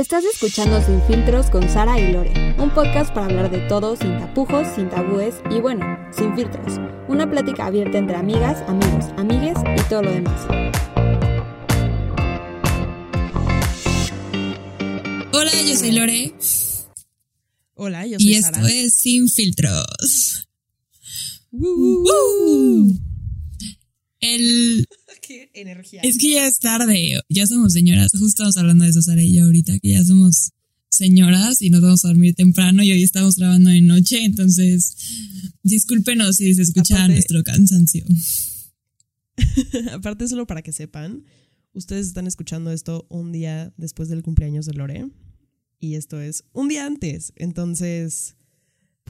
Estás escuchando Sin Filtros con Sara y Lore, un podcast para hablar de todo sin tapujos, sin tabúes y bueno, sin filtros. Una plática abierta entre amigas, amigos, amigues y todo lo demás. Hola, yo soy Lore. Hola, yo soy y Sara. esto es Sin Filtros. El, Qué energía. es que ya es tarde, ya somos señoras. Justo estamos hablando de eso, Sara y yo ahorita, que ya somos señoras y nos vamos a dormir temprano y hoy estamos grabando de noche, entonces discúlpenos si se escucha Aparte- nuestro cansancio. Aparte, solo para que sepan, ustedes están escuchando esto un día después del cumpleaños de Lore. Y esto es un día antes. Entonces,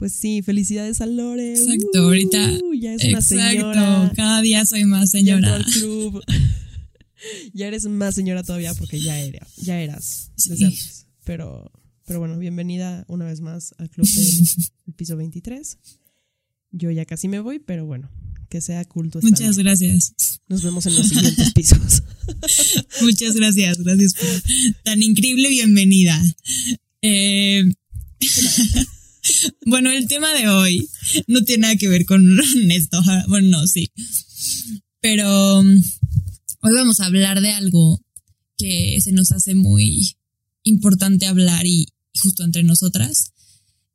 pues sí, felicidades a Lore. Exacto, Uh, ahorita- Ya es una Exacto, señora. cada día soy más Ya señora. al club. ya eres más señora todavía porque ya era, ya eras desde Sí. antes. Pero, pero bueno, bienvenida una vez más al club del piso 23. Yo ya casi me voy, pero bueno, que sea culto. Muchas gracias. Nos vemos en los siguientes pisos. Muchas gracias, gracias por tan increíble bienvenida. Eh, bueno, el tema de hoy no tiene nada que ver con esto. Bueno, no, sí. Pero um, hoy vamos a hablar de algo que se nos hace muy importante hablar y, y justo entre nosotras.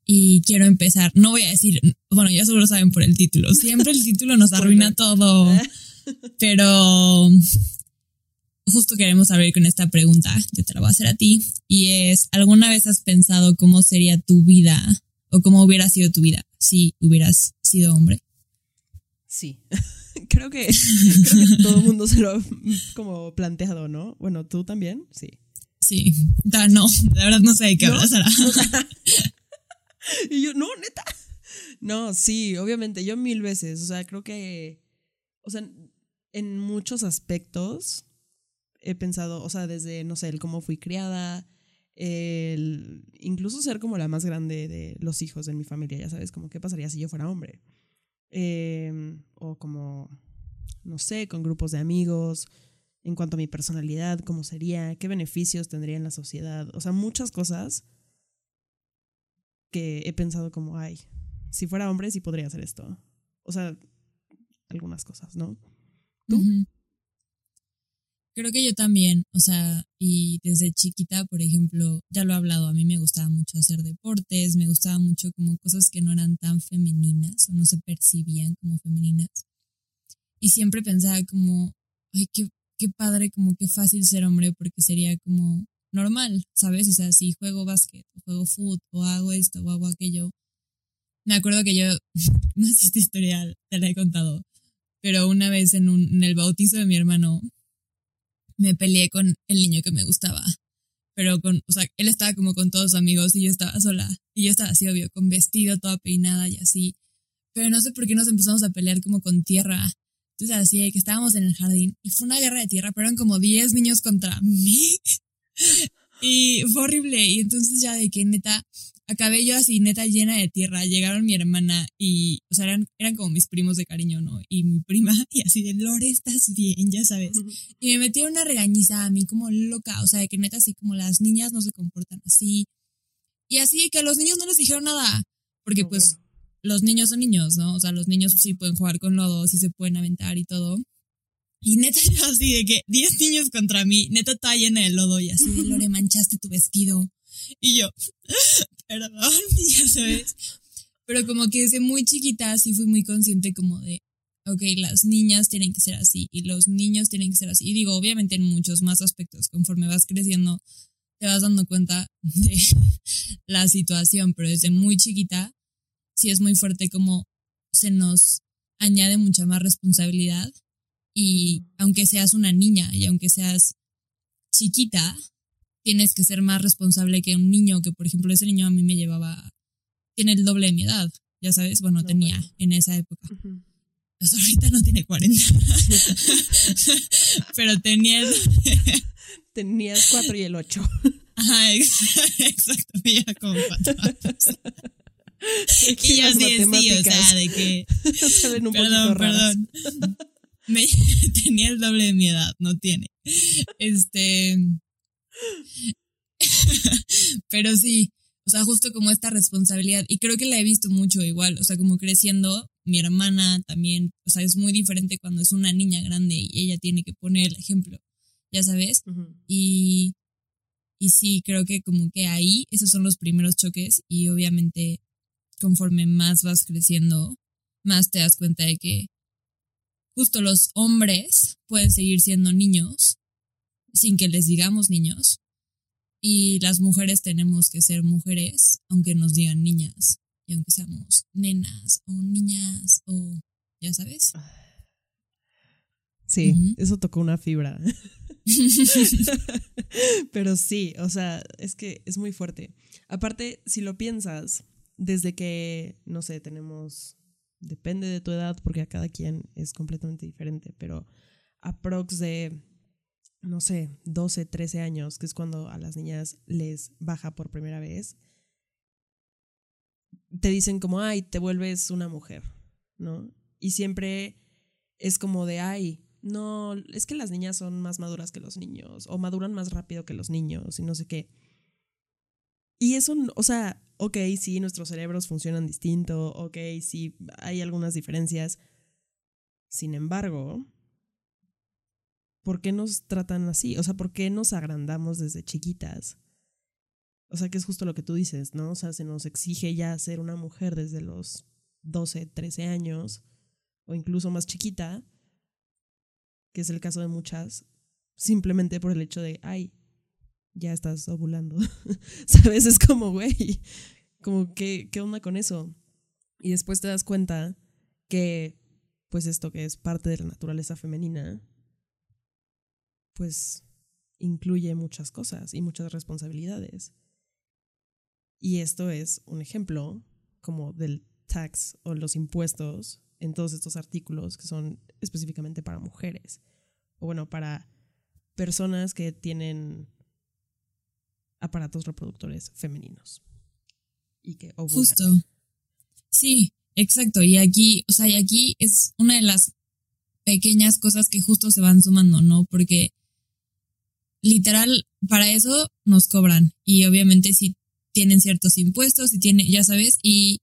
Y quiero empezar, no voy a decir, bueno, ya seguro saben por el título, siempre el título nos arruina todo, pero justo queremos abrir con esta pregunta, yo te la voy a hacer a ti, y es, ¿alguna vez has pensado cómo sería tu vida o cómo hubiera sido tu vida si hubieras sido hombre? Sí. creo que creo que todo el mundo se lo ha como planteado, ¿no? Bueno, tú también, sí. Sí, Da, no, la verdad no sé de qué ¿No? hablas. Y yo, no, neta. No, sí, obviamente, yo mil veces. O sea, creo que. O sea, en muchos aspectos he pensado, o sea, desde, no sé, el cómo fui criada, el incluso ser como la más grande de los hijos de mi familia, ya sabes, como qué pasaría si yo fuera hombre. Eh, o como, no sé, con grupos de amigos, en cuanto a mi personalidad, cómo sería, qué beneficios tendría en la sociedad, o sea, muchas cosas que he pensado como, ay, si fuera hombre sí podría hacer esto. O sea, algunas cosas, ¿no? ¿Tú? Creo que yo también, o sea, y desde chiquita, por ejemplo, ya lo he hablado, a mí me gustaba mucho hacer deportes, me gustaba mucho como cosas que no eran tan femeninas o no se percibían como femeninas. Y siempre pensaba como, ay, qué, qué padre, como qué fácil ser hombre porque sería como normal, ¿sabes? O sea, si juego básquet, o juego fútbol, o hago esto, o hago aquello. Me acuerdo que yo, no sé si esta historia te la he contado, pero una vez en, un, en el bautizo de mi hermano me peleé con el niño que me gustaba. Pero con, o sea, él estaba como con todos sus amigos y yo estaba sola. Y yo estaba así, obvio, con vestido, toda peinada y así. Pero no sé por qué nos empezamos a pelear como con tierra. Entonces así, que estábamos en el jardín y fue una guerra de tierra, pero eran como 10 niños contra mí. y fue horrible. Y entonces ya de que neta, acabé yo así, neta, llena de tierra. Llegaron mi hermana y, o sea, eran, eran como mis primos de cariño, ¿no? Y mi prima, y así de, Lore, estás bien, ya sabes. Y me metieron una regañiza a mí como loca, o sea, de que neta así como las niñas no se comportan así. Y así de que a los niños no les dijeron nada, porque No, pues bueno. los niños son niños, ¿no? O sea, los niños sí pueden jugar con lodo, sí se pueden aventar y todo. Y neta yo así de que 10 niños contra mí, neta estaba llena de lodo y así de Lore, manchaste tu vestido. Y yo, perdón, ya sabes. Pero como que desde muy chiquita sí fui muy consciente como de, ok, las niñas tienen que ser así y los niños tienen que ser así. Y digo, obviamente en muchos más aspectos, conforme vas creciendo, te vas dando cuenta de la situación, pero desde muy chiquita sí es muy fuerte como se nos añade mucha más responsabilidad y aunque seas una niña y aunque seas chiquita, tienes que ser más responsable que un niño que, por ejemplo, ese niño a mí me llevaba, tiene el doble de mi edad, ya sabes, bueno, No, tenía bueno. en esa época. Ujú. O sea, ahorita no tiene 40. Pero tenía el... Tenías cuatro y el ocho. Ajá, ex- exacto, me lleva como cuatro años. Aquí Y yo de sí, o sea, de que... salen un Perdón, perdón. Me- tenía el doble de mi edad, no tiene. Este... Pero sí, o sea, justo como esta responsabilidad. Y creo que la he visto mucho igual, o sea, como creciendo, mi hermana también, o sea, es muy diferente cuando es una niña grande y ella tiene que poner el ejemplo, ya sabes. Y, y sí, creo que como que ahí esos son los primeros choques y obviamente conforme más vas creciendo, más te das cuenta de que justo los hombres pueden seguir siendo niños sin que les digamos niños y las mujeres tenemos que ser mujeres aunque nos digan niñas y aunque seamos nenas o niñas o ya sabes. Sí, eso tocó una fibra. Pero sí, o sea, es que es muy fuerte. Aparte, si lo piensas, desde que, no sé, tenemos, depende de tu edad, porque a cada quien es completamente diferente, pero aprox de, no sé, 12, 13 años, que es cuando a las niñas les baja por primera vez, te dicen como, ay, te vuelves una mujer, ¿no? Y siempre es como de, ay, no, es que las niñas son más maduras que los niños, o maduran más rápido que los niños, y no sé qué. Y eso, o sea, ok, sí, nuestros cerebros funcionan distinto, ok, sí, hay algunas diferencias. Sin embargo, ¿por qué nos tratan así? O sea, ¿por qué nos agrandamos desde chiquitas? O sea, que es justo lo que tú dices, ¿no? O sea, se nos exige ya ser una mujer desde los 12, 13 años, o incluso más chiquita, que es el caso de muchas, simplemente por el hecho de, ay, ya estás ovulando. ¿Sabes? Es como, güey, como, ¿qué, ¿qué onda con eso? Y después te das cuenta que, pues esto que es parte de la naturaleza femenina, pues incluye muchas cosas y muchas responsabilidades. Y esto es un ejemplo como del tax o los impuestos en todos estos artículos que son específicamente para mujeres. O bueno, para personas que tienen aparatos reproductores femeninos. Y que Justo. Sí, exacto. Y aquí, o sea, y aquí es una de las pequeñas cosas que justo se van sumando, ¿no? Porque literal, para eso nos cobran. Y obviamente si tienen ciertos impuestos y tiene, ya sabes, y,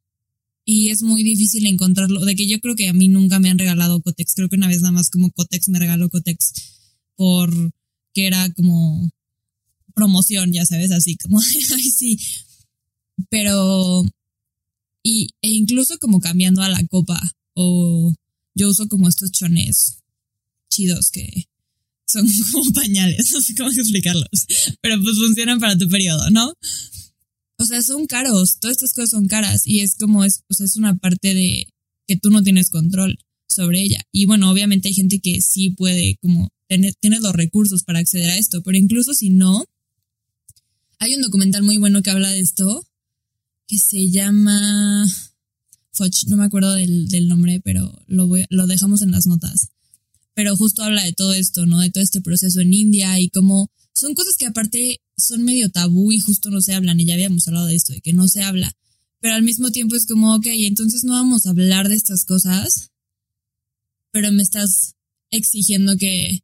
y es muy difícil encontrarlo. De que yo creo que a mí nunca me han regalado Cotex. Creo que una vez nada más como Cotex me regaló Cotex por que era como promoción, ya sabes, así como, sí. Pero, y, e incluso como cambiando a la copa, o yo uso como estos chones chidos que son como pañales, no sé cómo explicarlos, pero pues funcionan para tu periodo, ¿no? O sea, son caros, todas estas cosas son caras y es como, es, o sea, es una parte de que tú no tienes control sobre ella. Y bueno, obviamente hay gente que sí puede como tener, tiene los recursos para acceder a esto, pero incluso si no, hay un documental muy bueno que habla de esto, que se llama... Foch, no me acuerdo del, nombre, pero lo, lo dejamos en las notas. Pero justo habla de todo esto, ¿no? De todo este proceso en India y cómo son cosas que aparte son medio tabú y justo no se hablan. Y ya habíamos hablado de esto, de que no se habla. Pero al mismo tiempo es como, ok, entonces no vamos a hablar de estas cosas, pero me estás exigiendo que,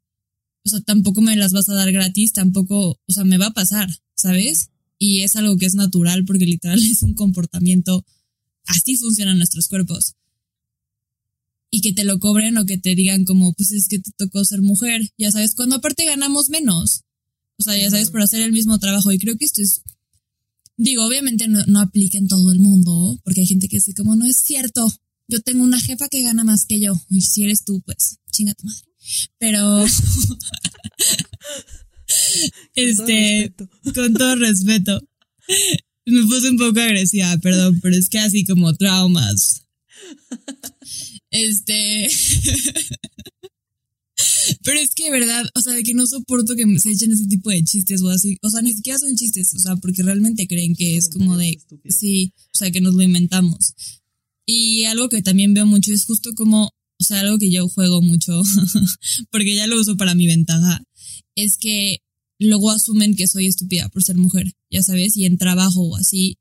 o sea, tampoco me las vas a dar gratis, tampoco, o sea, me va a pasar. ¿sabes? Y es algo que es natural porque literal es un comportamiento, así funcionan nuestros cuerpos. Y que te lo cobren o que te digan como, pues es que te tocó ser mujer, ya sabes, cuando aparte ganamos menos. O sea, ya sabes, por hacer el mismo trabajo. Y creo que esto es, digo, obviamente no, no aplica en todo el mundo, porque hay gente que dice como, no es cierto, yo tengo una jefa que gana más que yo. Y si eres tú, pues, chinga tu madre. Pero... Este, con todo respeto. Me puse un poco agresiva, perdón, pero es que así como traumas. Este. Pero es que de verdad, o sea, de que no soporto que se echen ese tipo de chistes o así. O sea, ni siquiera son chistes, o sea, porque realmente creen que es como de. Sí, o sea, que nos lo inventamos. Y algo que también veo mucho es justo como, o sea, algo que yo juego mucho, porque ya lo uso para mi ventaja, es que luego asumen que soy estúpida por ser mujer, ya sabes, y en trabajo o así.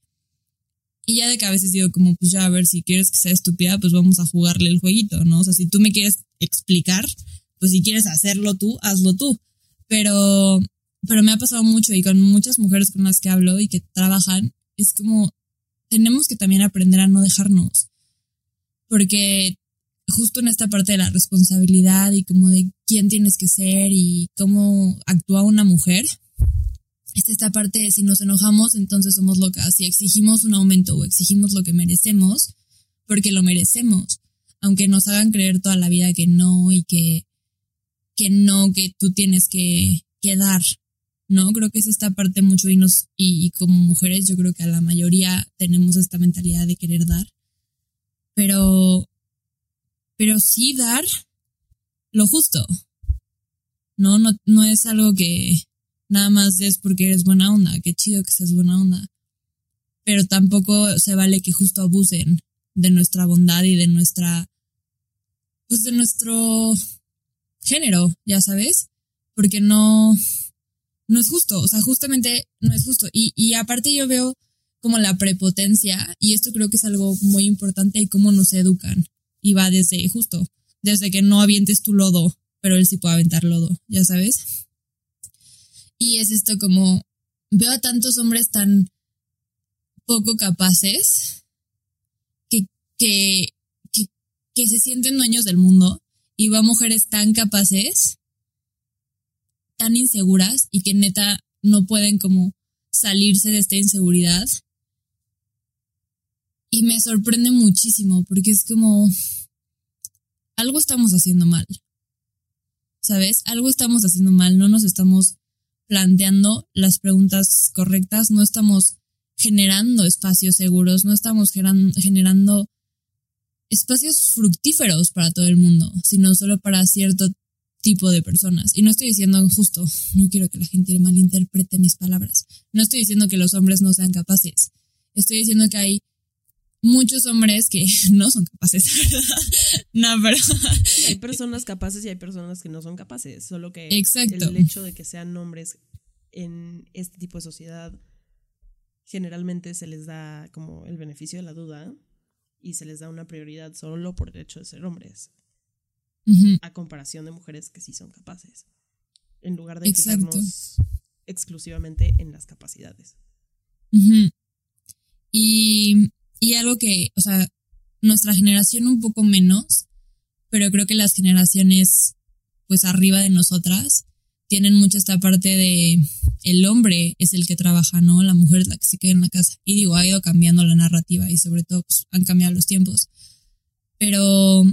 Y ya de que a veces digo como, pues ya a ver, si quieres que sea estúpida, pues vamos a jugarle el jueguito, ¿no? O sea, si tú me quieres explicar, pues si quieres hacerlo tú, hazlo tú. Pero pero me ha pasado mucho y con muchas mujeres con las que hablo y que trabajan, es como tenemos que también aprender a no dejarnos. Porque justo en esta parte de la responsabilidad y como de quién tienes que ser y cómo actúa una mujer, es esta parte de si nos enojamos, entonces somos locas. Si exigimos un aumento o exigimos lo que merecemos, porque lo merecemos. Aunque nos hagan creer toda la vida que no y que, que no, que tú tienes que, que dar. ¿no? Creo que es esta parte mucho y, nos, y, como mujeres yo creo que a la mayoría tenemos esta mentalidad de querer dar, pero, pero sí dar lo justo, ¿no? No, no es algo que nada más es porque eres buena onda, qué chido que seas buena onda, pero tampoco se vale que justo abusen de nuestra bondad y de nuestra, pues de nuestro género, ya sabes, porque no, no es justo, o sea, justamente no es justo. Y, y aparte yo veo como la prepotencia, y esto creo que es algo muy importante, y cómo nos educan. Y va desde, justo, desde que no avientes tu lodo, pero él sí puede aventar lodo, ya sabes. Y es esto como, veo a tantos hombres tan poco capaces que, que, que, se sienten dueños del mundo, y veo a mujeres tan capaces tan inseguras y que neta no pueden como salirse de esta inseguridad. Y me sorprende muchísimo porque es como algo estamos haciendo mal. ¿Sabes? Algo estamos haciendo mal, no nos estamos planteando las preguntas correctas, no estamos generando espacios seguros, no estamos generando espacios fructíferos para todo el mundo, sino solo para cierto tipo de personas. Y no estoy diciendo justo, no quiero que la gente malinterprete mis palabras. No estoy diciendo que los hombres no sean capaces. Estoy diciendo que hay muchos hombres que no son capaces, no, pero... hay personas capaces y hay personas que no son capaces, solo que Exacto. el hecho de que sean hombres en este tipo de sociedad generalmente se les da como el beneficio de la duda y se les da una prioridad solo por el hecho de ser hombres a comparación de mujeres que sí son capaces, en lugar de fijarnos exclusivamente en las capacidades. y, y algo que, o sea, nuestra generación un poco menos, pero creo que las generaciones pues arriba de nosotras tienen mucho esta parte de el hombre es el que trabaja, ¿no? La mujer es la que se queda en la casa. Y digo, ha ido cambiando la narrativa y sobre todo pues, han cambiado los tiempos. Pero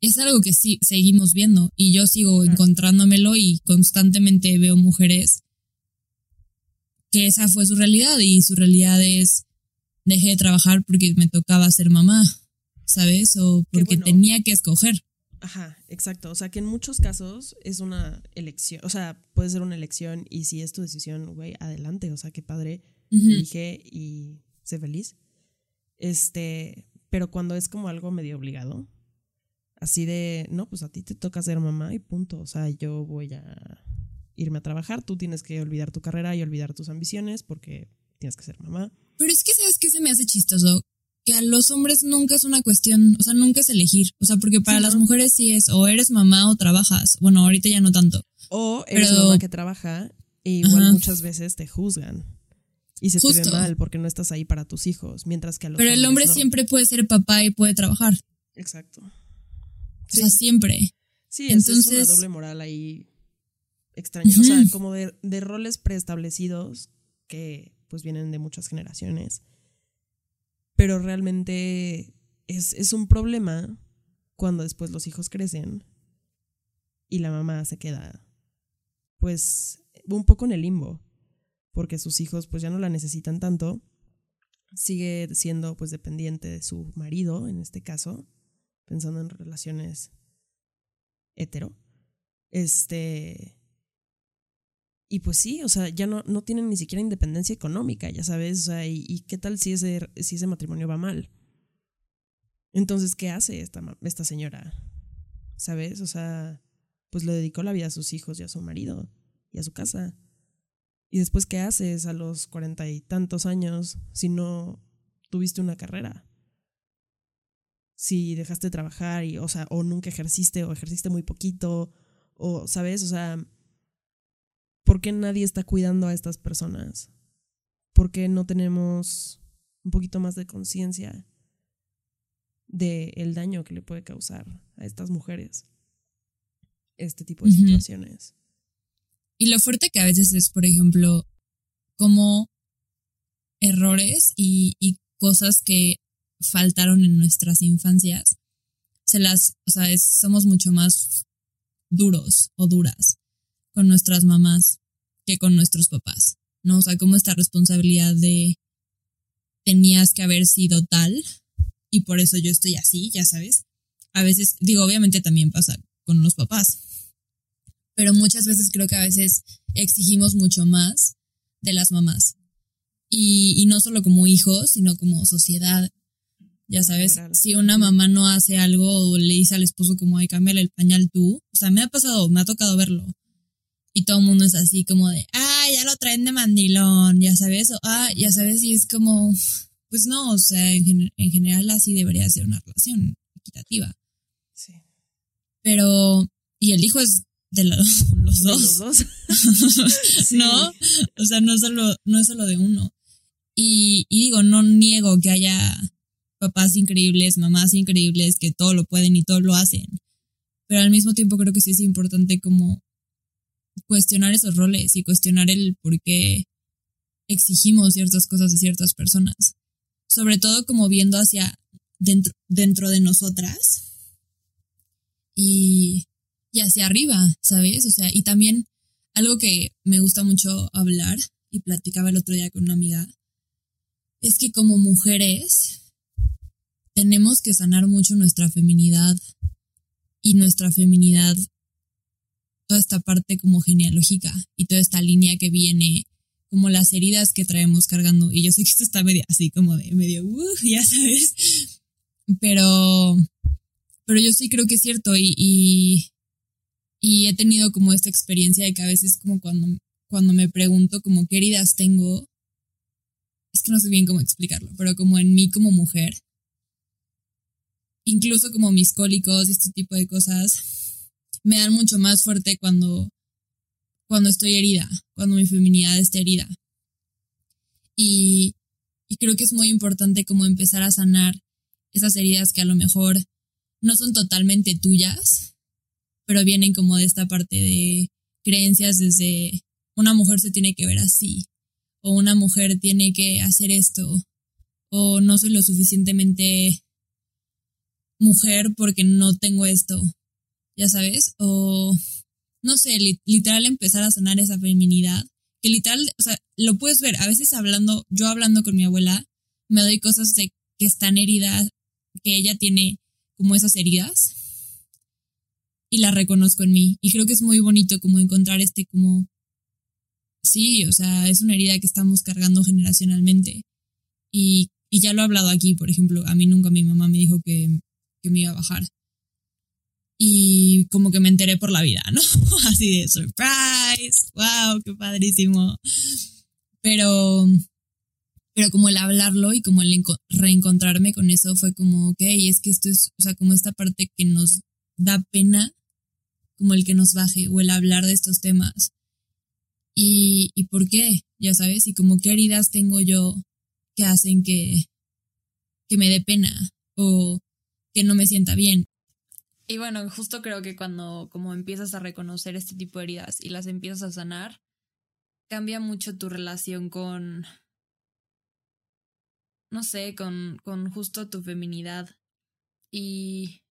es algo que sí seguimos viendo y yo sigo encontrándomelo y constantemente veo mujeres que esa fue su realidad y su realidad es dejé de trabajar porque me tocaba ser mamá, ¿sabes? O porque tenía que escoger. Ajá, exacto. O sea, que en muchos casos es una elección, o sea, puede ser una elección y si es tu decisión, güey, adelante. O sea, qué padre, dije y sé feliz. Este, pero cuando es como algo medio obligado, así de, no, pues a ti te toca ser mamá y punto. O sea, yo voy a irme a trabajar, tú tienes que olvidar tu carrera y olvidar tus ambiciones porque tienes que ser mamá. Pero es que, ¿sabes qué se me hace chistoso? Que a los hombres nunca es una cuestión, o sea, nunca es elegir. O sea, porque para las mujeres sí es o eres mamá o trabajas. Bueno, ahorita ya no tanto. O eres mamá que trabaja e igual muchas veces te juzgan. Y se te ve mal porque no estás ahí para tus hijos, mientras que a los Pero el hombre siempre puede ser papá y puede trabajar. Exacto. O sea, siempre. Sí, Entonces, es una doble moral ahí extraña. O sea, como de, de, roles preestablecidos que pues vienen de muchas generaciones. Pero realmente es, es un problema cuando después los hijos crecen y la mamá se queda pues un poco en el limbo. Porque sus hijos pues ya no la necesitan tanto. Sigue siendo pues dependiente de su marido en este caso pensando en relaciones hetero. Este. Y pues sí, o sea, ya no, no tienen ni siquiera independencia económica, ya sabes, o sea, y, qué tal si ese, si ese matrimonio va mal. Entonces, ¿qué hace esta, esta señora? ¿Sabes? O sea, pues le dedicó la vida a sus hijos y a su marido y a su casa. Y después, ¿qué haces a los cuarenta y tantos años si no tuviste una carrera? si dejaste de trabajar y, o sea, o nunca ejerciste o ejerciste muy poquito, o, ¿sabes? O sea, ¿Por qué nadie está cuidando a estas personas? ¿Por qué no tenemos un poquito más de conciencia del daño que le puede causar a estas mujeres este tipo de situaciones? Y lo fuerte que a veces es, por ejemplo, como errores y, y cosas que faltaron en nuestras infancias, se las, o sea, somos mucho más duros o duras con nuestras mamás que con nuestros papás, ¿no? O sea, como esta responsabilidad de tenías que haber sido tal y por eso yo estoy así, ya sabes. A veces, digo, obviamente también pasa con los papás, pero muchas veces creo que a veces exigimos mucho más de las mamás. Y, y no solo como hijos, sino como sociedad. Ya sabes, si una mamá no hace algo o le dice al esposo como, ay, cámbiale el pañal tú. O sea, me ha pasado, me ha tocado verlo. Y todo el mundo es así como de, ah, ya lo traen de mandilón, ya sabes. O, ah, ya sabes, y es como, pues no, o sea, en, en general así debería ser una relación equitativa. Sí. Pero, y el hijo es de los dos. ¿No? O sea, no solo, no es solo de uno. Y, y, digo, no niego que haya papás increíbles, mamás increíbles, que todo lo pueden y todo lo hacen. Pero al mismo tiempo creo que sí es importante como cuestionar esos roles y cuestionar el por qué exigimos ciertas cosas de ciertas personas. Sobre todo como viendo hacia dentro, dentro de nosotras. Y y hacia arriba, ¿sabes? O sea, y también algo que me gusta mucho hablar y platicaba el otro día con una amiga, es que como mujeres tenemos que sanar mucho nuestra feminidad y nuestra feminidad, toda esta parte como genealógica y toda esta línea que viene, como las heridas que traemos cargando. Y yo sé que esto está medio así como de medio, uh, ya sabes, pero, pero yo sí creo que es cierto y y he tenido como esta experiencia de que a veces como cuando, cuando me pregunto como qué heridas tengo, es que no sé bien cómo explicarlo, pero como en mí como mujer, incluso como mis cólicos y este tipo de cosas, me dan mucho más fuerte cuando, cuando estoy herida, cuando mi feminidad está herida. Y, y creo que es muy importante como empezar a sanar esas heridas que a lo mejor no son totalmente tuyas, pero vienen como de esta parte de creencias desde una mujer se tiene que ver así, o una mujer tiene que hacer esto, o no soy lo suficientemente mujer porque no tengo esto, ya sabes, o no sé, literal empezar a sanar esa feminidad, que literal, o sea, lo puedes ver, a veces hablando, yo hablando con mi abuela, me doy cosas de que están heridas, que ella tiene como esas heridas, y la reconozco en mí. Y creo que es muy bonito como encontrar este como, sí, o sea, es una herida que estamos cargando generacionalmente. Y, y ya lo he hablado aquí, por ejemplo, a mí nunca mi mamá me dijo que, que me iba a bajar. Y como que me enteré por la vida, ¿no? Así de surprise, wow, qué padrísimo. Pero, pero como el hablarlo y como el reencontrarme con eso fue como, ok, es que esto es, o sea, como esta parte que nos da pena como el que nos baje o el hablar de estos temas. ¿Y, y por qué? Ya sabes, y como qué heridas tengo yo que hacen que, que me dé pena o que no me sienta bien. Y bueno, justo creo que cuando como empiezas a reconocer este tipo de heridas y las empiezas a sanar, cambia mucho tu relación con, no sé, con, con justo tu feminidad. Y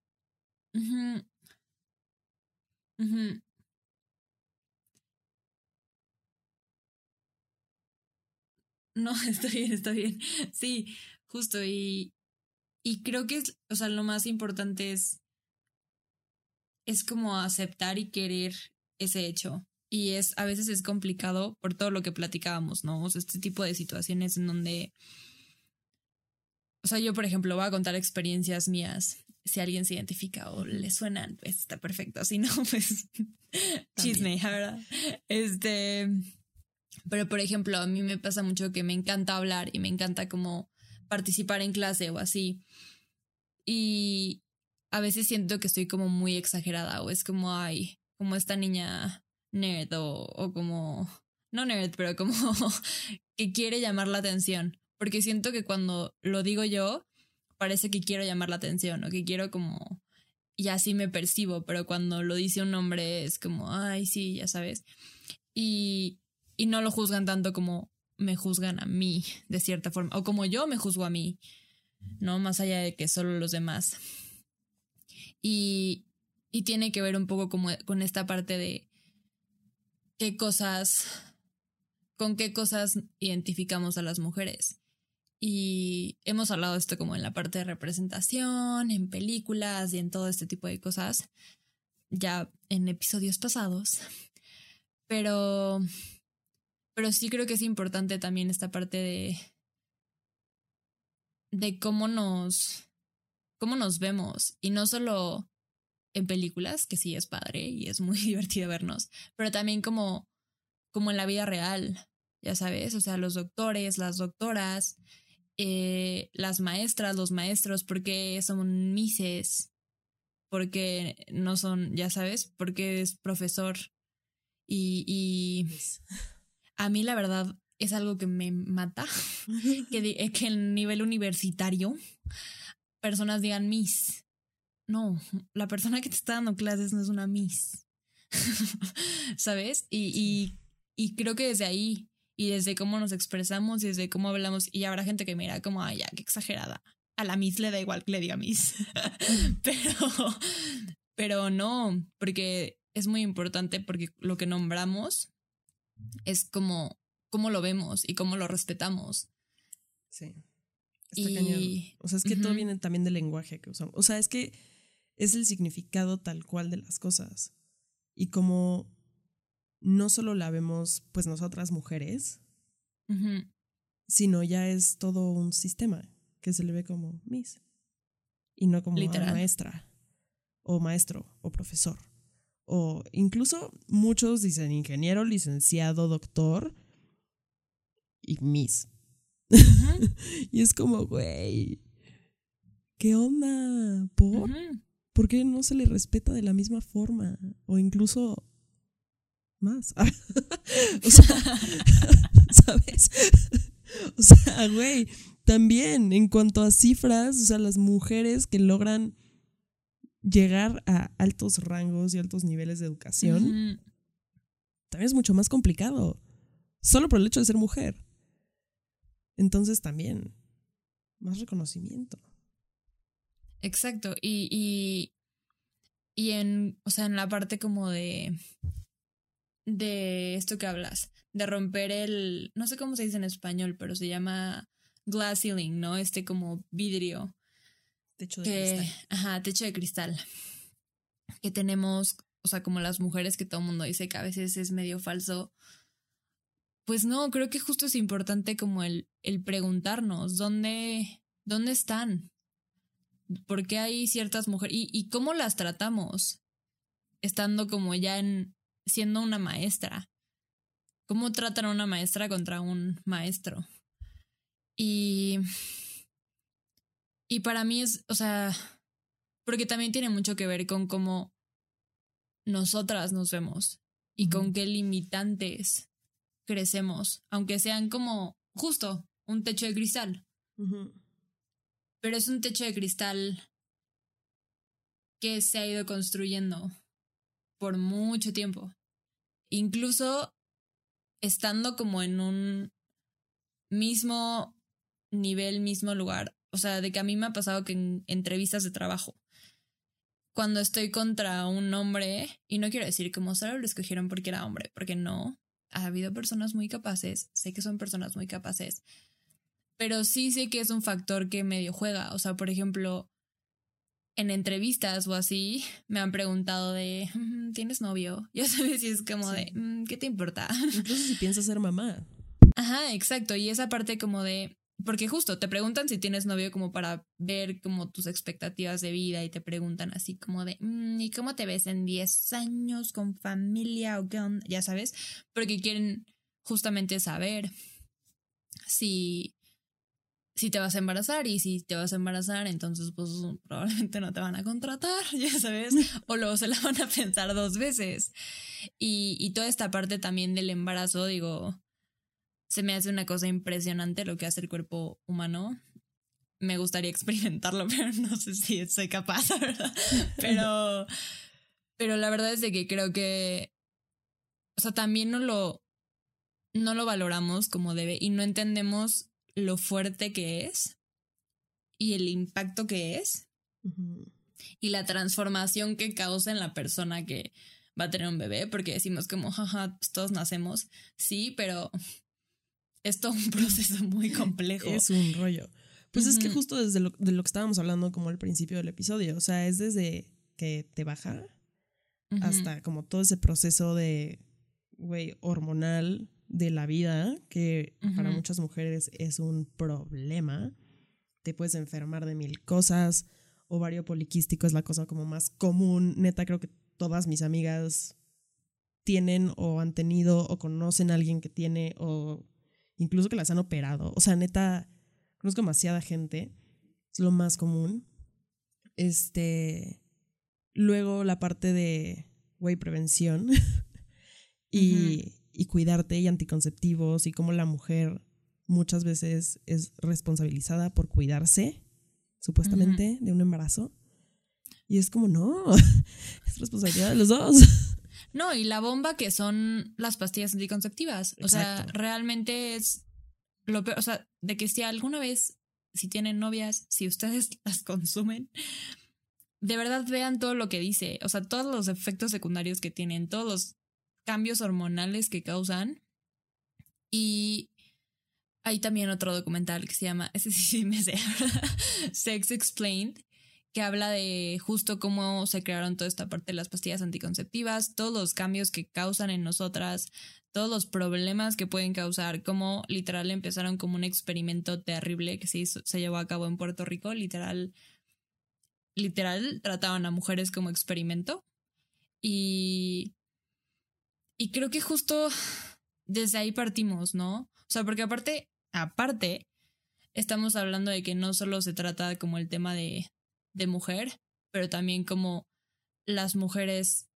no, está bien, está bien. Sí, justo. Y, y creo que es, o sea, lo más importante es, es como aceptar y querer ese hecho. Y es, a veces es complicado por todo lo que platicábamos, ¿no? O sea, este tipo de situaciones en donde, o sea, yo, por ejemplo, voy a contar experiencias mías si alguien se identifica o le suenan, pues está perfecto. Si no, pues chisme, ¿verdad? Este, pero por ejemplo, a mí me pasa mucho que me encanta hablar y me encanta como participar en clase o así. Y a veces siento que estoy como muy exagerada o es como, ay, como esta niña nerd o, o como, no nerd, pero como que quiere llamar la atención. Porque siento que cuando lo digo yo, parece que quiero llamar la atención o que quiero como, y así me percibo, pero cuando lo dice un hombre es como, ay, sí, ya sabes. Y, y no lo juzgan tanto como me juzgan a mí, de cierta forma, o como yo me juzgo a mí, ¿no? Más allá de que solo los demás. Y, y tiene que ver un poco como con esta parte de qué cosas, con qué cosas identificamos a las mujeres. Y hemos hablado de esto como en la parte de representación, en películas y en todo este tipo de cosas, ya en episodios pasados. Pero, pero sí creo que es importante también esta parte de, de cómo nos, cómo nos vemos. Y no solo en películas, que sí es padre y es muy divertido vernos, pero también como, como en la vida real, ya sabes, o sea, los doctores, las doctoras, eh, las maestras, los maestros, porque son mises, porque no son, ya sabes, porque es profesor. Y, y a mí la verdad es algo que me mata, que, que el nivel universitario personas digan miss. No, la persona que te está dando clases no es una miss. ¿Sabes? Y, y, y creo que desde ahí y desde cómo nos expresamos y desde cómo hablamos. Y habrá gente que mira como, ay, ya, qué exagerada. A la Miss le da igual que le diga Miss. pero, pero no, porque es muy importante porque lo que nombramos es como cómo lo vemos y cómo lo respetamos. Sí. Está y... O sea, es que todo viene también del lenguaje que usamos. O sea, es que es el significado tal cual de las cosas. Y como no solo la vemos pues nosotras mujeres, sino ya es todo un sistema que se le ve como Miss y no como maestra o maestro o profesor. O incluso muchos dicen ingeniero, licenciado, doctor y Miss. y es como, güey, ¿qué onda? ¿Por? ¿Por qué no se le respeta de la misma forma? O incluso más. o sea, ¿sabes? O sea, güey, también en cuanto a cifras, o sea, las mujeres que logran llegar a altos rangos y altos niveles de educación, también es mucho más complicado, solo por el hecho de ser mujer. Entonces también, más reconocimiento. Exacto, y, y, y en, o sea, en la parte como de de esto que hablas, de romper el, no sé cómo se dice en español, pero se llama glass ceiling, ¿no? Este como vidrio. Techo de cristal. Ajá, techo de cristal. Que tenemos, o sea, como las mujeres que todo el mundo dice que a veces es medio falso. Pues no, creo que justo es importante como el, el preguntarnos dónde, dónde están. ¿Por qué hay ciertas mujeres? Y, y cómo las tratamos. Estando como ya en, siendo una maestra. ¿Cómo tratan a una maestra contra un maestro? Y. Y para mí es, o sea, porque también tiene mucho que ver con cómo nosotras nos vemos y con qué limitantes crecemos, aunque sean como justo un techo de cristal. Pero es un techo de cristal que se ha ido construyendo por mucho tiempo incluso estando como en un mismo nivel, mismo lugar. O sea, de que a mí me ha pasado que en entrevistas de trabajo, cuando estoy contra un hombre, y no quiero decir como solo lo escogieron porque era hombre, porque no, ha habido personas muy capaces, sé que son personas muy capaces, pero sí sé que es un factor que medio juega. O sea, por ejemplo, en entrevistas o así me han preguntado de, ¿tienes novio? Ya sabes, si es como de, mm, ¿qué te importa? Incluso si piensas ser mamá. Ajá, exacto. Y esa parte como de, porque justo te preguntan si tienes novio como para ver como tus expectativas de vida y te preguntan así como de, mm, ¿y cómo te ves en 10 años con familia o qué onda? Ya sabes, porque quieren justamente saber si si te vas a embarazar y si te vas a embarazar, entonces pues probablemente no te van a contratar, ya sabes, o luego se la van a pensar dos veces. Y, y toda esta parte también del embarazo, digo, se me hace una cosa impresionante lo que hace el cuerpo humano. Me gustaría experimentarlo, pero no sé si soy capaz, ¿verdad? Pero, pero la verdad es de que creo que, o sea, también no lo, no lo valoramos como debe y no entendemos lo fuerte que es y el impacto que es y la transformación que causa en la persona que va a tener un bebé, porque decimos como, jaja, todos nacemos, sí, pero es todo un proceso muy complejo. Es un rollo. Pues es que justo desde lo, de lo que estábamos hablando como al principio del episodio, o sea, es desde que te baja hasta como todo ese proceso de, güey, hormonal, de la vida, que para muchas mujeres es un problema. Te puedes enfermar de mil cosas. Ovario poliquístico es la cosa como más común. Neta, creo que todas mis amigas tienen o han tenido o conocen a alguien que tiene o incluso que las han operado. O sea, neta, conozco demasiada gente. Es lo más común. Este. Luego la parte de, güey, prevención. y, y cuidarte y anticonceptivos y cómo la mujer muchas veces es responsabilizada por cuidarse, supuestamente, de un embarazo. Y es como, no, es responsabilidad de los dos. No, y la bomba que son las pastillas anticonceptivas. O sea, realmente es lo peor. O sea, de que si alguna vez, si tienen novias, si ustedes las consumen, de verdad vean todo lo que dice. O sea, todos los efectos secundarios que tienen, todos los cambios hormonales que causan. Y hay también otro documental que se llama, ese sí me sé, Sex Explained, que habla de justo cómo se crearon toda esta parte de las pastillas anticonceptivas, todos los cambios que causan en nosotras, todos los problemas que pueden causar, como literal empezaron como un experimento terrible que se, se llevó a cabo en Puerto Rico, literal, literal trataban a mujeres como experimento y y creo que justo desde ahí partimos, ¿no? O sea, porque aparte, aparte, estamos hablando de que no solo se trata como el tema de, de mujer, pero también como las mujeres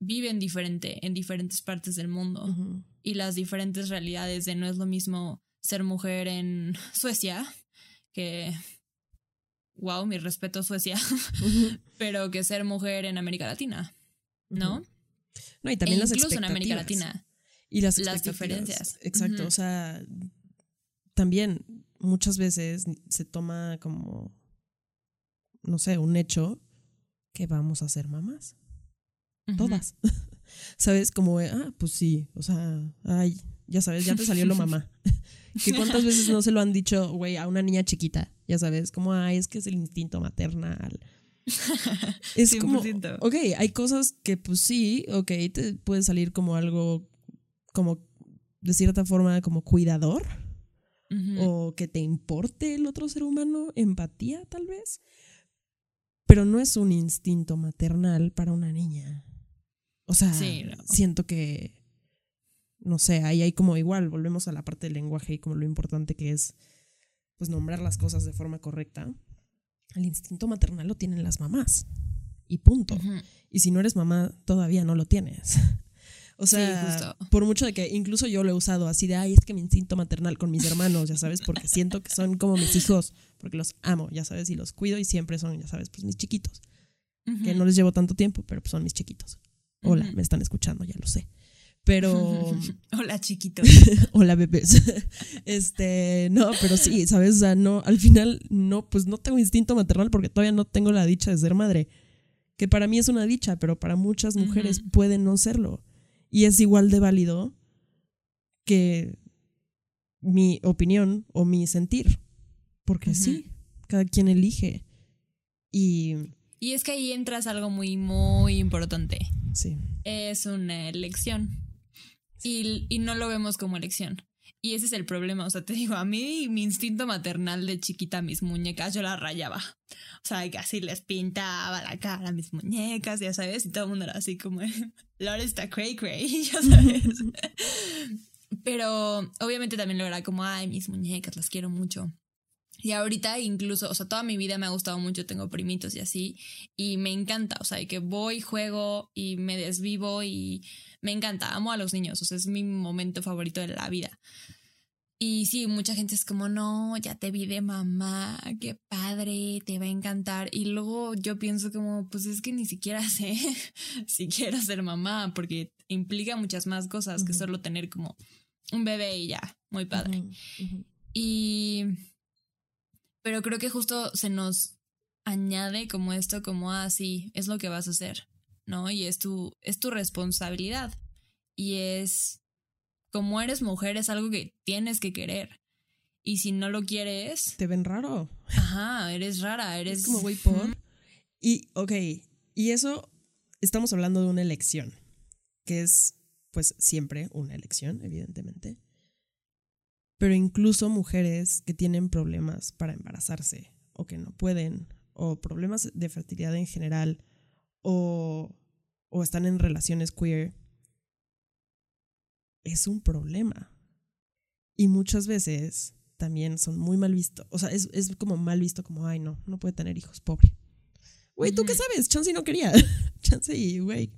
viven diferente en diferentes partes del mundo y las diferentes realidades de no es lo mismo ser mujer en Suecia que wow, mi respeto a Suecia, pero que ser mujer en América Latina, ¿no? No, y también e las incluso en América Latina. Y las, las diferencias. Exacto, o sea, también muchas veces se toma como, no sé, un hecho que vamos a ser mamás. Todas. ¿Sabes? Como, ah, pues sí, o sea, ay, ya sabes, ya te salió lo mamá. que cuántas veces no se lo han dicho, güey, a una niña chiquita, ya sabes, como, ay, es que es el instinto maternal es como, ok, hay cosas que pues sí, ok, te puede salir como algo, como de cierta forma, como cuidador, o que te importe el otro ser humano, empatía tal vez, pero no es un instinto maternal para una niña. O sea, siento que, no sé, ahí hay como igual, volvemos a la parte del lenguaje y como lo importante que es, pues nombrar las cosas de forma correcta el instinto maternal lo tienen las mamás. Y punto. Y si no eres mamá, todavía no lo tienes. O sea, por mucho de que incluso yo lo he usado así de, ay, es que mi instinto maternal con mis hermanos, ya sabes, porque siento que son como mis hijos, porque los amo, ya sabes, y los cuido y siempre son, ya sabes, pues mis chiquitos. Que no les llevo tanto tiempo, pero pues son mis chiquitos. Hola, me están escuchando, ya lo sé. Pero. Hola, chiquito. Hola, bebés. Este, no, pero sí, ¿sabes? O sea, no, al final, no, pues no tengo instinto maternal porque todavía no tengo la dicha de ser madre. Que para mí es una dicha, pero para muchas mujeres puede no serlo. Y es igual de válido que mi opinión o mi sentir. Porque sí, cada quien elige. Y. Y es que ahí entras algo muy, muy importante. Sí. Es una elección y, no lo vemos como elección. Y ese es el problema. O sea, te digo, a mí mi instinto maternal de chiquita, mis muñecas, yo las rayaba. O sea, casi les pintaba la cara a mis muñecas, ya sabes, y todo el mundo era así como, Lord está cray cray, ya sabes. Pero obviamente también lo era como, ay, mis muñecas, las quiero mucho. Y ahorita incluso, o sea, toda mi vida me ha gustado mucho, tengo primitos y así, y me encanta, o sea, que voy, juego y me desvivo y me encanta, amo a los niños, o sea, es mi momento favorito de la vida. Y sí, mucha gente es como, no, ya te vi de mamá, qué padre, te va a encantar. Y luego yo pienso como, pues es que ni siquiera sé si quiero ser mamá, porque implica muchas más cosas que solo tener como un bebé y ya, muy padre. Y pero creo que justo se nos añade como esto, como, ah, sí, es lo que vas a hacer, ¿no? Y es tu, es tu responsabilidad. Y es, como eres mujer, es algo que tienes que querer. Y si no lo quieres... Te ven raro. Ajá, eres rara, eres... como, güey, por... Y, ok, y eso, estamos hablando de una elección, que es, pues, siempre una elección, evidentemente pero incluso mujeres que tienen problemas para embarazarse o que no pueden, o problemas de fertilidad en general, o, o están en relaciones queer, es un problema. Y muchas veces también son muy mal vistos. O sea, es, es, como mal visto como, ay, no, no puede tener hijos, pobre. Güey, ¿tú qué sabes? Chance no quería. Chance y, güey,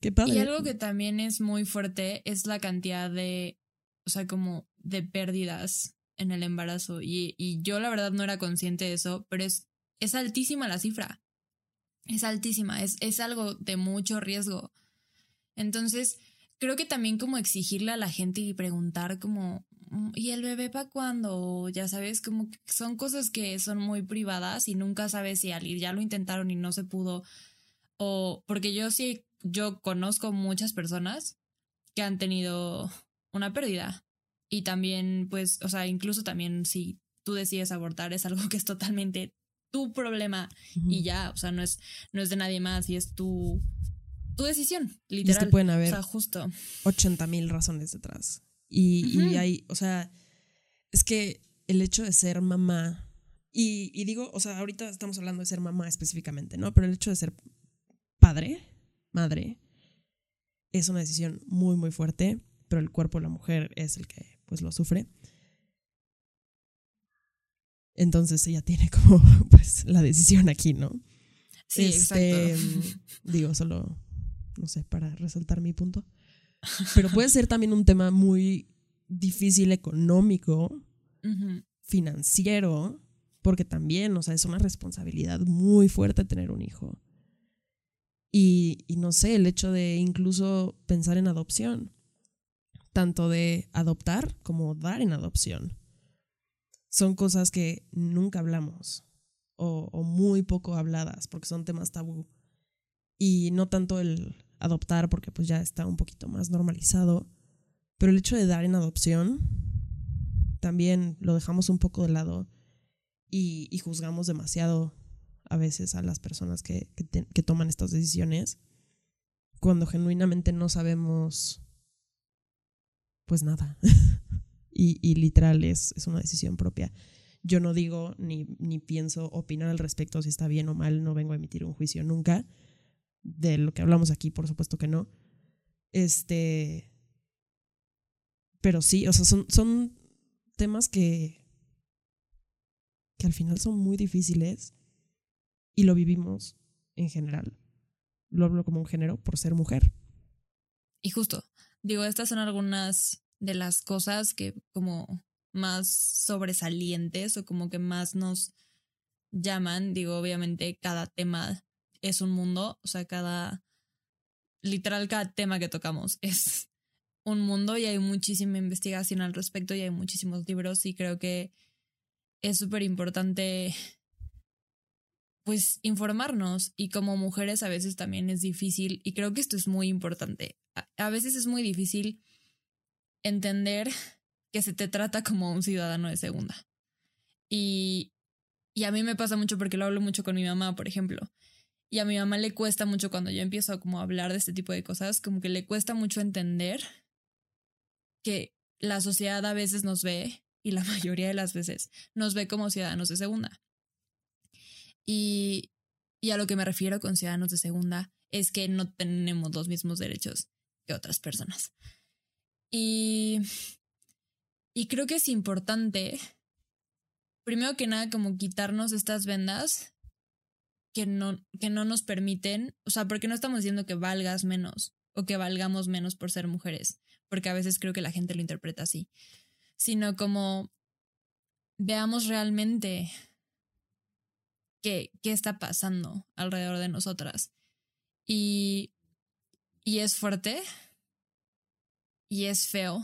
qué padre. Y algo que también es muy fuerte es la cantidad de, o sea, como de pérdidas en el embarazo y, yo la verdad no era consciente de eso, pero es, es altísima la cifra. Es altísima, es, es algo de mucho riesgo. Entonces, creo que también como exigirle a la gente y preguntar como, mm, ¿y el bebé para cuándo? Ya sabes, como que son cosas que son muy privadas y nunca sabes si al ir ya lo intentaron y no se pudo. O porque yo sí, yo conozco muchas personas que han tenido una pérdida y también, pues, o sea, incluso también si tú decides abortar es algo que es totalmente tu problema y ya, o sea, no es, no es de nadie más y es tu, tu decisión, literal. Y pueden haber o sea, justo. 80 mil razones detrás. Y, y hay, o sea, es que el hecho de ser mamá, y, y, digo, o sea, ahorita estamos hablando de ser mamá específicamente, ¿no? Pero el hecho de ser padre, madre, es una decisión muy, muy fuerte, pero el cuerpo de la mujer es el que pues lo sufre. Entonces ella tiene como pues la decisión aquí, ¿no? Sí, este, exacto. Digo, solo, no sé, para resaltar mi punto. Pero puede ser también un tema muy difícil económico, financiero, porque también, o sea, es una responsabilidad muy fuerte tener un hijo. Y, y no sé, el hecho de incluso pensar en adopción tanto de adoptar como dar en adopción. Son cosas que nunca hablamos o, muy poco habladas porque son temas tabú. Y no tanto el adoptar porque pues ya está un poquito más normalizado, pero el hecho de dar en adopción también lo dejamos un poco de lado y, juzgamos demasiado a veces a las personas que, que toman estas decisiones cuando genuinamente no sabemos pues nada. y, literal es, es, una decisión propia. Yo no digo ni, ni pienso opinar al respecto si está bien o mal, no vengo a emitir un juicio nunca. De lo que hablamos aquí, por supuesto que no. Este. Pero sí, o sea, son, son temas que. que al final son muy difíciles y lo vivimos en general. Lo hablo como un género por ser mujer. Y justo, Digo, estas son algunas de las cosas que como más sobresalientes o como que más nos llaman. Digo, obviamente cada tema es un mundo, o sea, cada, literal, cada tema que tocamos es un mundo y hay muchísima investigación al respecto y hay muchísimos libros y creo que es súper importante pues informarnos y como mujeres a veces también es difícil y creo que esto es muy importante. A, veces es muy difícil entender que se te trata como un ciudadano de segunda. Y, y a mí me pasa mucho porque lo hablo mucho con mi mamá, por ejemplo. Y a mi mamá le cuesta mucho cuando yo empiezo a como hablar de este tipo de cosas, como que le cuesta mucho entender que la sociedad a veces nos ve, y la mayoría de las veces nos ve como ciudadanos de segunda. Y, a lo que me refiero con ciudadanos de segunda es que no tenemos los mismos derechos que otras personas. Y, y creo que es importante primero que nada, como quitarnos estas vendas que no, que no nos permiten, o sea, porque no estamos diciendo que valgas menos o que valgamos menos por ser mujeres, porque a veces creo que la gente lo interpreta así, sino como veamos realmente qué, qué está pasando alrededor de nosotras. Y, y es fuerte y es feo,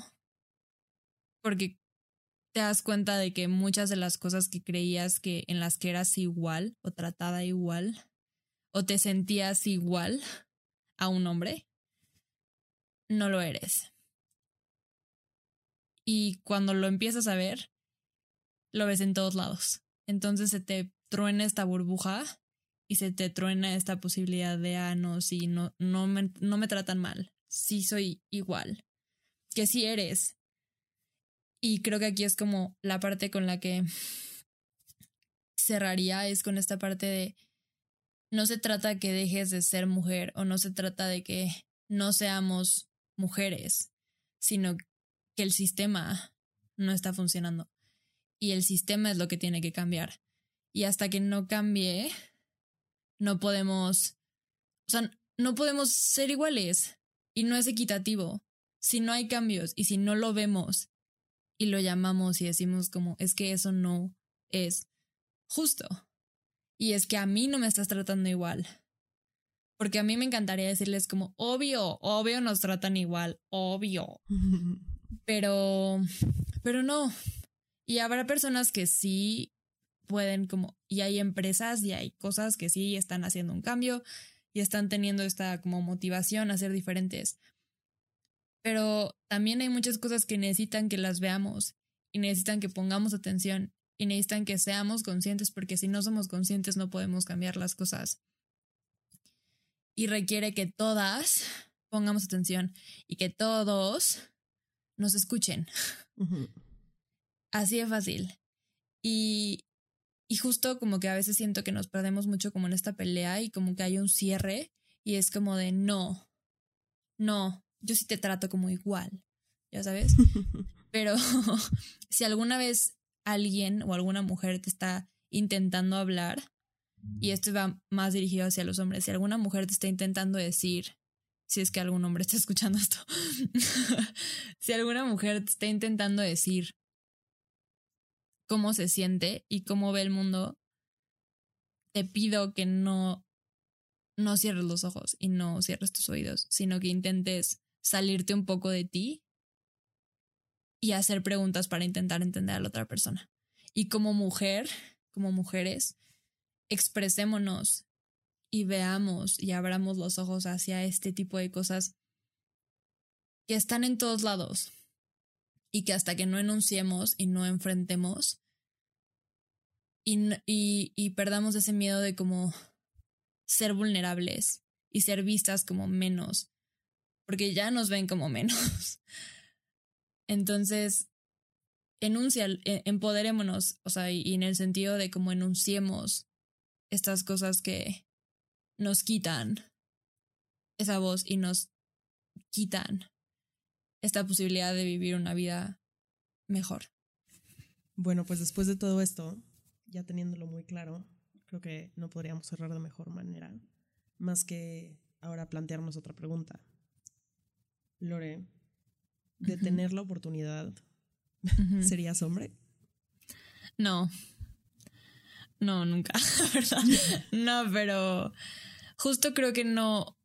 porque te das cuenta de que muchas de las cosas que creías que en las que eras igual o tratada igual o te sentías igual a un hombre, no lo eres. Y cuando lo empiezas a ver, lo ves en todos lados. Entonces se te truena esta burbuja y se te truena esta posibilidad de, ah, no, sí, no, no, me, no me tratan mal, sí soy igual, que sí eres. Y creo que aquí es como la parte con la que cerraría, es con esta parte de, no se trata que dejes de ser mujer o no se trata de que no seamos mujeres, sino que el sistema no está funcionando. Y el sistema es lo que tiene que cambiar. Y hasta que no cambie, no podemos, o sea, no podemos ser iguales. Y no es equitativo. Si no hay cambios y si no lo vemos y lo llamamos y decimos como, es que eso no es justo. Y es que a mí no me estás tratando igual. Porque a mí me encantaría decirles como, obvio, obvio nos tratan igual, obvio. Pero, pero no. Y habrá personas que sí pueden como, y hay empresas y hay cosas que sí están haciendo un cambio y están teniendo esta como motivación a ser diferentes. Pero también hay muchas cosas que necesitan que las veamos y necesitan que pongamos atención y necesitan que seamos conscientes porque si no somos conscientes no podemos cambiar las cosas y requiere que todas pongamos atención y que todos nos escuchen. Así de fácil. Y, y justo como que a veces siento que nos perdemos mucho como en esta pelea y como que hay un cierre y es como de no, no, yo sí te trato como igual, ya sabes. Pero si alguna vez alguien o alguna mujer te está intentando hablar, y esto va más dirigido hacia los hombres. Si alguna mujer te está intentando decir, si es que algún hombre está escuchando esto, si alguna mujer te está intentando decir cómo se siente y cómo ve el mundo, te pido que no, no cierres los ojos y no cierres tus oídos, sino que intentes salirte un poco de ti y hacer preguntas para intentar entender a la otra persona. Y como mujer, como mujeres, expresémonos y veamos y abramos los ojos hacia este tipo de cosas que están en todos lados y que hasta que no enunciemos y no enfrentemos y, y, perdamos ese miedo de como ser vulnerables y ser vistas como menos, porque ya nos ven como menos. Entonces, enuncia, e, empoderémonos, o sea, y en el sentido de como enunciemos estas cosas que nos quitan esa voz y nos quitan esta posibilidad de vivir una vida mejor. Bueno, pues después de todo esto, ya teniéndolo muy claro, creo que no podríamos cerrar de mejor manera, más que ahora plantearnos otra pregunta. Lore, de tener la oportunidad, ¿serías hombre? No, no, nunca, ¿verdad? No, pero justo creo que no,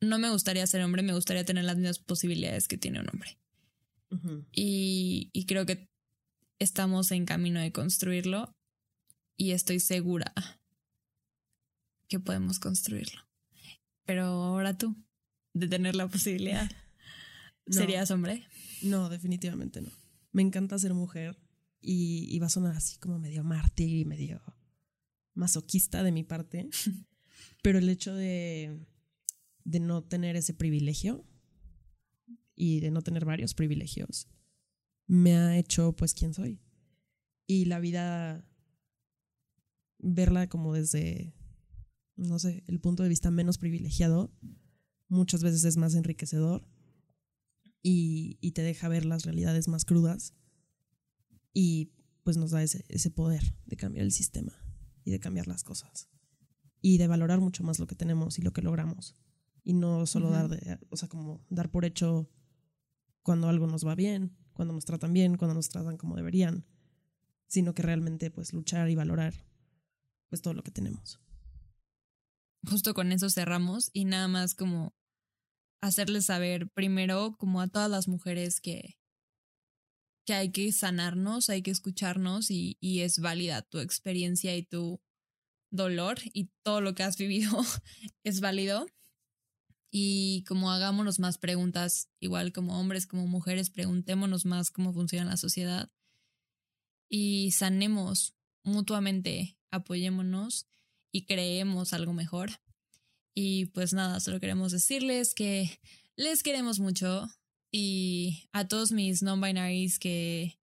no me gustaría ser hombre, me gustaría tener las mismas posibilidades que tiene un hombre. y, y creo que estamos en camino de construirlo y estoy segura que podemos construirlo. Pero ahora tú, de tener la posibilidad, ¿serías hombre? No, definitivamente no. Me encanta ser mujer y, va a sonar así como medio mártir y medio masoquista de mi parte, pero el hecho de, de no tener ese privilegio y de no tener varios privilegios me ha hecho pues quien soy. Y la vida, verla como desde, no sé, el punto de vista menos privilegiado, muchas veces es más enriquecedor y, y te deja ver las realidades más crudas y pues nos da ese, ese poder de cambiar el sistema y de cambiar las cosas y de valorar mucho más lo que tenemos y lo que logramos y no solo dar de, o sea, como dar por hecho cuando algo nos va bien, cuando nos tratan bien, cuando nos tratan como deberían, sino que realmente pues luchar y valorar pues todo lo que tenemos. Justo con eso cerramos y nada más como hacerles saber primero como a todas las mujeres que que hay que sanarnos, hay que escucharnos y, y es válida tu experiencia y tu dolor y todo lo que has vivido es válido. Y como hagámonos más preguntas, igual como hombres, como mujeres, preguntémonos más cómo funciona la sociedad y sanemos mutuamente, apoyémonos y creemos algo mejor. Y pues nada, solo queremos decirles que les queremos mucho, y a todos mis non-binaries que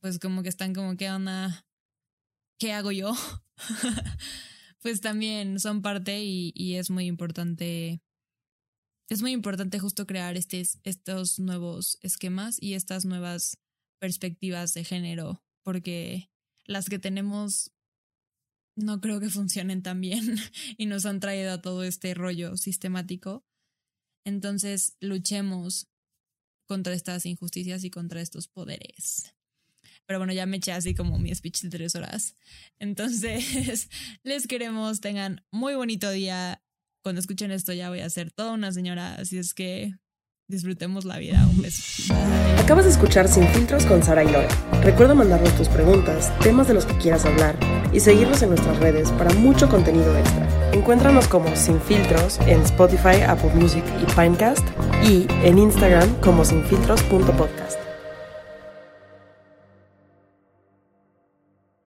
pues como que están como, ¿qué onda? ¿Qué hago yo? pues también son parte y, y, es muy importante. Es muy importante justo crear estos nuevos esquemas y estas nuevas perspectivas de género, porque las que tenemos no creo que funcionen tan bien y nos han traído a todo este rollo sistemático. Entonces, luchemos contra estas injusticias y contra estos poderes. Pero bueno, ya me eché así como mi speech de tres horas. Entonces, les queremos, tengan muy bonito día. Cuando escuchen esto ya voy a ser toda una señora, así es que disfrutemos la vida. Un beso. Acabas de escuchar Sin Filtros con Sara y Lore. Recuerda mandarnos tus preguntas, temas de los que quieras hablar y seguirnos en nuestras redes para mucho contenido extra. Encuéntranos como Sin Filtros en Spotify, Apple Music y Pinecast y en Instagram como sinfiltros.podcast.